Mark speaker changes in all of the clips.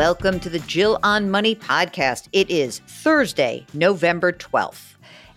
Speaker 1: Welcome to the Jill on Money podcast. It is Thursday, November 12th.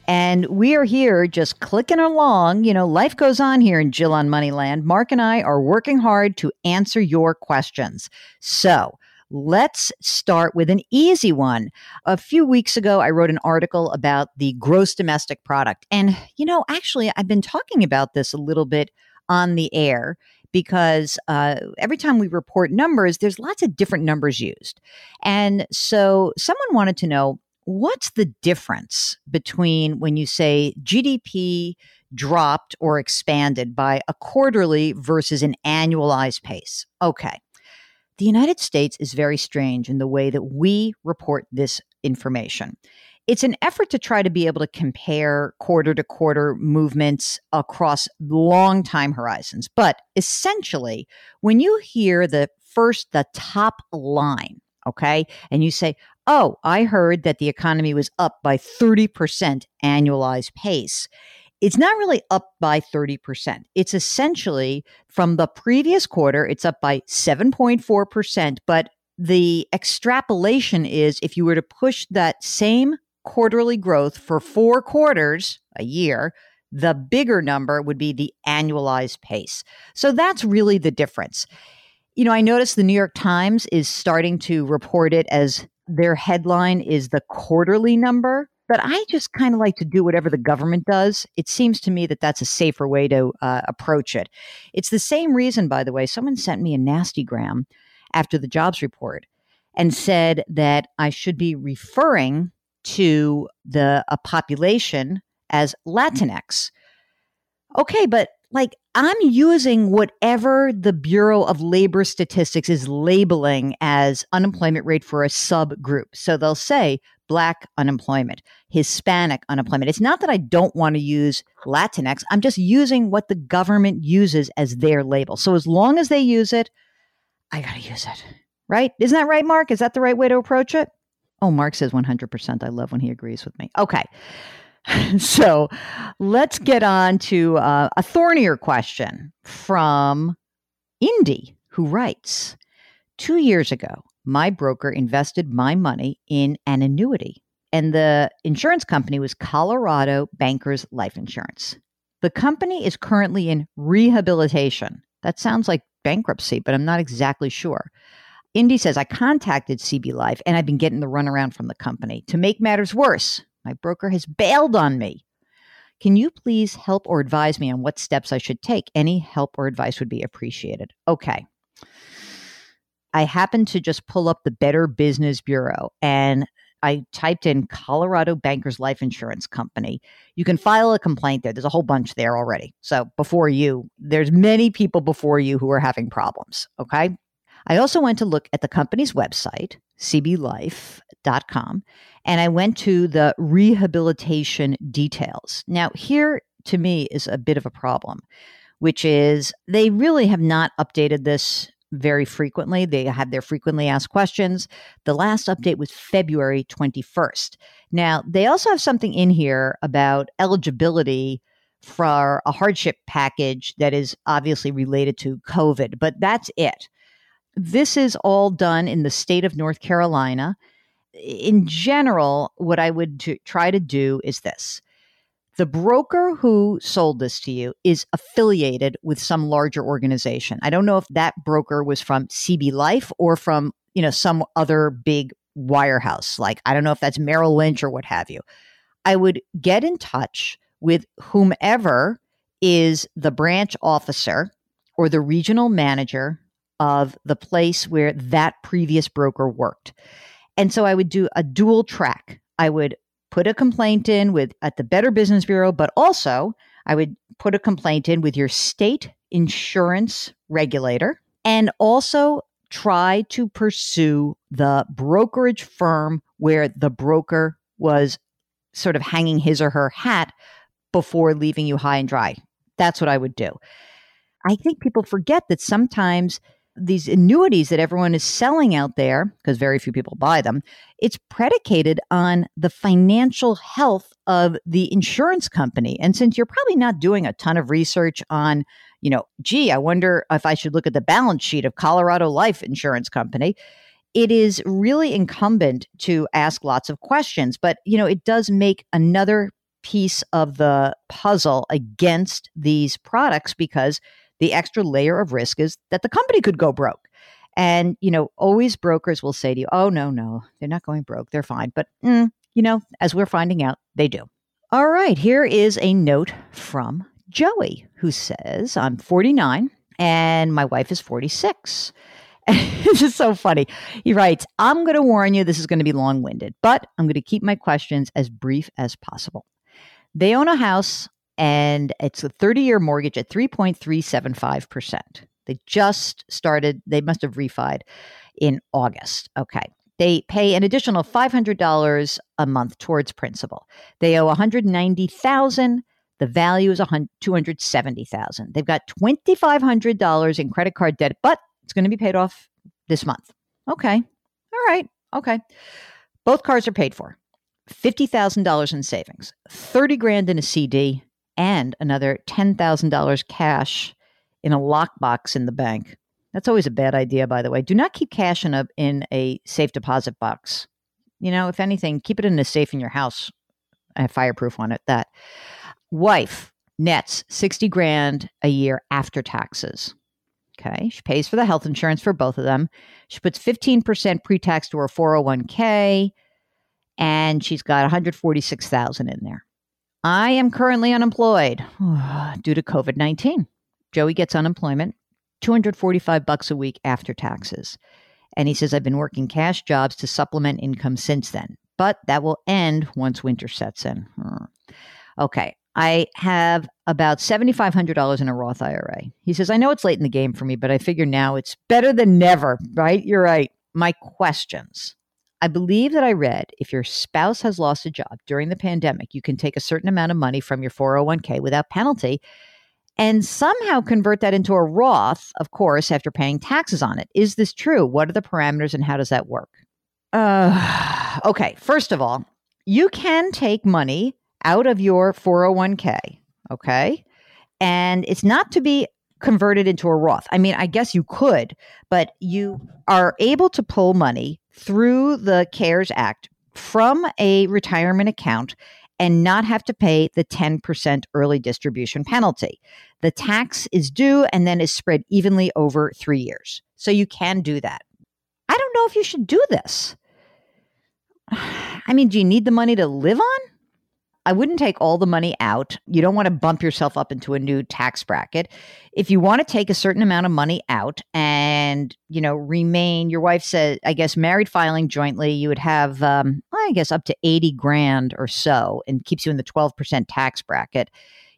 Speaker 2: And we are here just clicking along. You know, life goes on here in Jill on Moneyland. Mark and I are working hard to answer your questions. So, Let's start with an easy one. A few weeks ago, I wrote an article about the gross domestic product. And, you know, actually, I've been talking about this a little bit on the air because uh, every time we report numbers, there's lots of different numbers used. And so someone wanted to know what's the difference between when you say GDP dropped or expanded by a quarterly versus an annualized pace? Okay. The United States is very strange in the way that we report this information. It's an effort to try to be able to compare quarter to quarter movements across long time horizons. But essentially, when you hear the first, the top line, okay, and you say, oh, I heard that the economy was up by 30% annualized pace it's not really up by 30%. It's essentially from the previous quarter, it's up by 7.4%. But the extrapolation is if you were to push that same quarterly growth for four quarters a year, the bigger number would be the annualized pace. So that's really the difference. You know, I noticed the New York Times is starting to report it as their headline is the quarterly number but I just kind of like to do whatever the government does. It seems to me that that's a safer way to uh, approach it. It's the same reason, by the way, someone sent me a nasty gram after the jobs report and said that I should be referring to the a population as mm. Latinx. Okay, but like I'm using whatever the Bureau of Labor Statistics is labeling as unemployment rate for a subgroup. So they'll say Black unemployment, Hispanic unemployment. It's not that I don't want to use Latinx, I'm just using what the government uses as their label. So as long as they use it, I got to use it. Right? Isn't that right, Mark? Is that the right way to approach it? Oh, Mark says 100%. I love when he agrees with me. Okay. so let's get on to uh, a thornier question from Indy, who writes Two years ago, my broker invested my money in an annuity, and the insurance company was Colorado Bankers Life Insurance. The company is currently in rehabilitation. That sounds like bankruptcy, but I'm not exactly sure. Indy says, I contacted CB Life and I've been getting the runaround from the company. To make matters worse, my broker has bailed on me. Can you please help or advise me on what steps I should take? Any help or advice would be appreciated. Okay. I happened to just pull up the Better Business Bureau and I typed in Colorado Bankers Life Insurance Company. You can file a complaint there. There's a whole bunch there already. So before you, there's many people before you who are having problems. Okay. I also went to look at the company's website, cblife.com, and I went to the rehabilitation details. Now, here to me is a bit of a problem, which is they really have not updated this very frequently. They have their frequently asked questions. The last update was February 21st. Now, they also have something in here about eligibility for a hardship package that is obviously related to COVID, but that's it. This is all done in the state of North Carolina. In general, what I would to try to do is this the broker who sold this to you is affiliated with some larger organization. I don't know if that broker was from CB Life or from, you know, some other big wirehouse. Like, I don't know if that's Merrill Lynch or what have you. I would get in touch with whomever is the branch officer or the regional manager of the place where that previous broker worked. And so I would do a dual track. I would put a complaint in with at the Better Business Bureau, but also I would put a complaint in with your state insurance regulator And also try to pursue the brokerage firm where the broker was sort of hanging his or her hat before leaving you high and dry. That's what I would do. I think people forget that sometimes these annuities that everyone is selling out there, because very few people buy them, it's predicated on the financial health of the insurance company. And since you're probably not doing a ton of research on, you know, gee, I wonder if I should look at the balance sheet of Colorado Life Insurance Company, it is really incumbent to ask lots of questions. But, you know, it does make another piece of the puzzle against these products because the extra layer of risk is that the company could go broke. And, you know, always brokers will say to you, oh, no, no, they're not going broke. They're fine. But, mm, you know, as we're finding out, they do. All right, here is a note from Joey who says, I'm 49 and my wife is 46. this is so funny. He writes, I'm going to warn you, this is going to be long winded, but I'm going to keep my questions as brief as possible. They own a house and it's a 30 year mortgage at 3.375%. They just started, they must have refied in August. Okay. They pay an additional $500 a month towards principal. They owe 190,000. The value is 270,000. They've got $2,500 in credit card debt, but it's going to be paid off this month. Okay. All right. Okay. Both cars are paid for. $50,000 in savings, 30 grand in a CD, and another $10,000 cash in a lockbox in the bank. That's always a bad idea, by the way. Do not keep cash in a, in a safe deposit box. You know, if anything, keep it in a safe in your house. I have fireproof on it. That wife nets 60 grand a year after taxes. Okay. She pays for the health insurance for both of them. She puts 15% pre tax to her 401k, and she's got 146,000 in there. I am currently unemployed due to COVID 19. Joey gets unemployment, 245 bucks a week after taxes. And he says, I've been working cash jobs to supplement income since then, but that will end once winter sets in. Hmm. Okay. I have about $7,500 in a Roth IRA. He says, I know it's late in the game for me, but I figure now it's better than never, right? You're right. My questions I believe that I read if your spouse has lost a job during the pandemic, you can take a certain amount of money from your 401k without penalty and somehow convert that into a Roth, of course, after paying taxes on it. Is this true? What are the parameters and how does that work? Uh, okay, first of all, you can take money out of your 401k, okay? And it's not to be converted into a Roth. I mean, I guess you could, but you are able to pull money through the CARES Act from a retirement account and not have to pay the 10% early distribution penalty. The tax is due and then is spread evenly over three years. So you can do that. I don't know if you should do this. I mean, do you need the money to live on? I wouldn't take all the money out. You don't want to bump yourself up into a new tax bracket. If you want to take a certain amount of money out and, you know, remain, your wife said, I guess, married filing jointly, you would have, um, I guess, up to 80 grand or so and keeps you in the 12% tax bracket.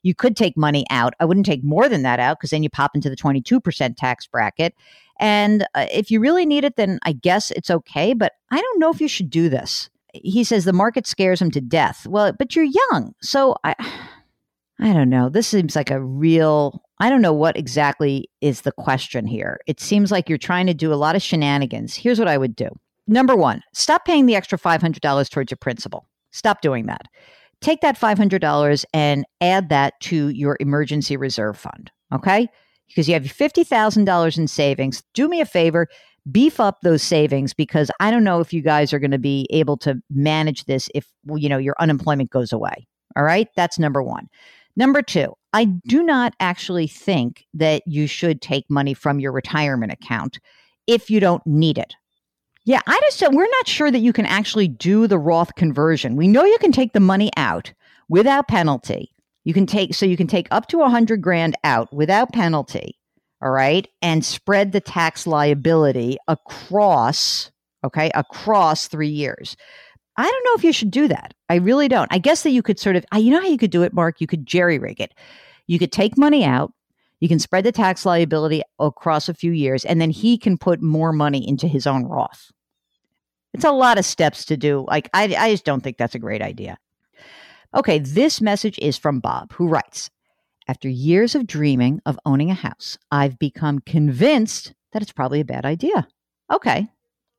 Speaker 2: You could take money out. I wouldn't take more than that out because then you pop into the 22% tax bracket. And uh, if you really need it, then I guess it's okay. But I don't know if you should do this he says the market scares him to death. Well, but you're young. So I I don't know. This seems like a real I don't know what exactly is the question here. It seems like you're trying to do a lot of shenanigans. Here's what I would do. Number 1, stop paying the extra $500 towards your principal. Stop doing that. Take that $500 and add that to your emergency reserve fund, okay? Because you have $50,000 in savings. Do me a favor, beef up those savings because I don't know if you guys are going to be able to manage this if you know your unemployment goes away. All right? That's number 1. Number 2, I do not actually think that you should take money from your retirement account if you don't need it. Yeah, I just said we're not sure that you can actually do the Roth conversion. We know you can take the money out without penalty. You can take so you can take up to a hundred grand out without penalty all right, and spread the tax liability across, okay, across three years. I don't know if you should do that. I really don't. I guess that you could sort of, you know how you could do it, Mark? You could jerry rig it. You could take money out, you can spread the tax liability across a few years, and then he can put more money into his own Roth. It's a lot of steps to do. Like, I, I just don't think that's a great idea. Okay, this message is from Bob, who writes After years of dreaming of owning a house, I've become convinced that it's probably a bad idea. Okay,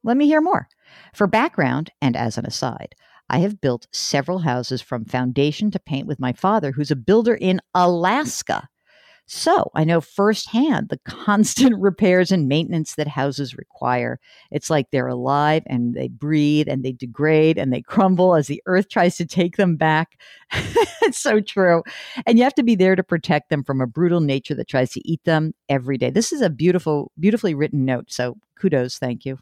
Speaker 2: let me hear more. For background, and as an aside, I have built several houses from foundation to paint with my father, who's a builder in Alaska. So I know firsthand the constant repairs and maintenance that houses require. It's like they're alive and they breathe and they degrade and they crumble as the earth tries to take them back. it's so true. And you have to be there to protect them from a brutal nature that tries to eat them every day. This is a beautiful, beautifully written note. So kudos. Thank you.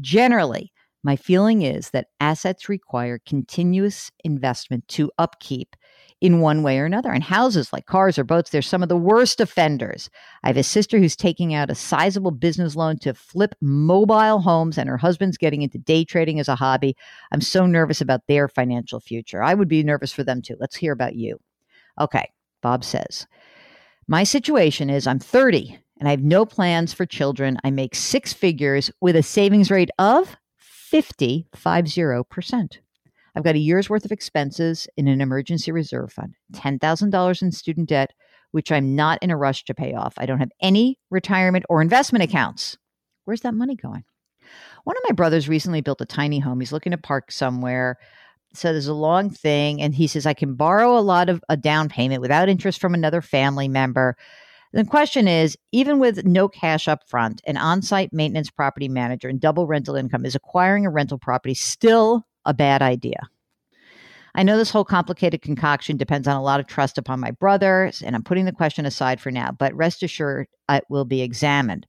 Speaker 2: Generally, my feeling is that assets require continuous investment to upkeep in one way or another. And houses, like cars or boats, they're some of the worst offenders. I have a sister who's taking out a sizable business loan to flip mobile homes, and her husband's getting into day trading as a hobby. I'm so nervous about their financial future. I would be nervous for them too. Let's hear about you. Okay, Bob says, My situation is I'm 30 and I have no plans for children. I make six figures with a savings rate of 50, 50%. I've got a year's worth of expenses in an emergency reserve fund, $10,000 in student debt, which I'm not in a rush to pay off. I don't have any retirement or investment accounts. Where's that money going? One of my brothers recently built a tiny home. He's looking to park somewhere. So there's a long thing. And he says, I can borrow a lot of a down payment without interest from another family member. The question is even with no cash up front, an on site maintenance property manager and double rental income, is acquiring a rental property still a bad idea? I know this whole complicated concoction depends on a lot of trust upon my brothers, and I'm putting the question aside for now, but rest assured it will be examined.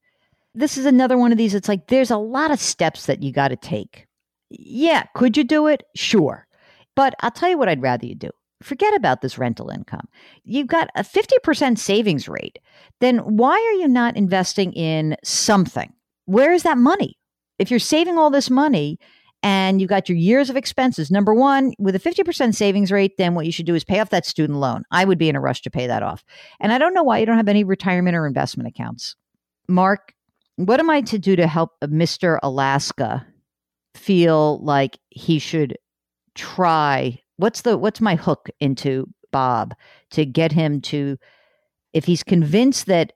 Speaker 2: This is another one of these. It's like there's a lot of steps that you got to take. Yeah, could you do it? Sure. But I'll tell you what I'd rather you do forget about this rental income. You've got a 50% savings rate. Then why are you not investing in something? Where is that money? If you're saving all this money and you've got your years of expenses, number one, with a 50% savings rate, then what you should do is pay off that student loan. I would be in a rush to pay that off. And I don't know why you don't have any retirement or investment accounts. Mark, what am I to do to help Mr. Alaska feel like he should try what's the what's my hook into Bob to get him to if he's convinced that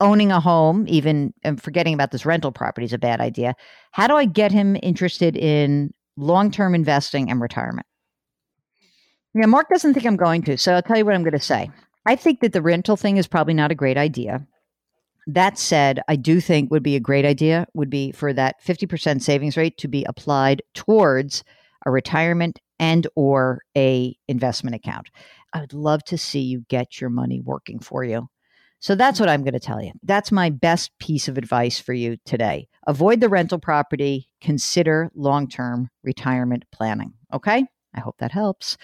Speaker 2: owning a home, even and forgetting about this rental property is a bad idea, how do I get him interested in long-term investing and retirement? Yeah, Mark doesn't think I'm going to, so I'll tell you what I'm going to say. I think that the rental thing is probably not a great idea. That said, I do think would be a great idea would be for that 50% savings rate to be applied towards a retirement and or a investment account. I would love to see you get your money working for you. So that's what I'm going to tell you. That's my best piece of advice for you today. Avoid the rental property, consider long-term retirement planning, okay? I hope that helps.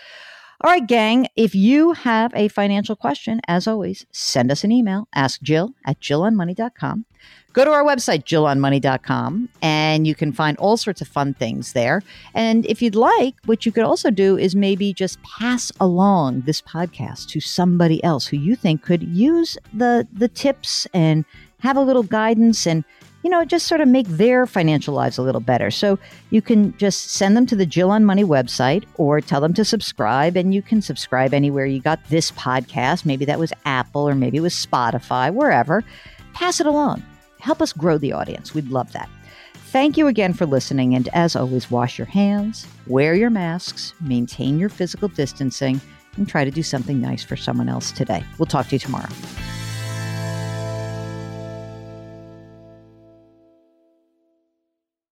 Speaker 2: All right, gang, if you have a financial question, as always, send us an email. Ask Jill at jillonmoney.com. Go to our website, jillonmoney.com, and you can find all sorts of fun things there. And if you'd like, what you could also do is maybe just pass along this podcast to somebody else who you think could use the the tips and have a little guidance and you know, just sort of make their financial lives a little better. So you can just send them to the Jill on Money website or tell them to subscribe, and you can subscribe anywhere you got this podcast. Maybe that was Apple or maybe it was Spotify, wherever. Pass it along. Help us grow the audience. We'd love that. Thank you again for listening. And as always, wash your hands, wear your masks, maintain your physical distancing, and try to do something nice for someone else today. We'll talk to you tomorrow.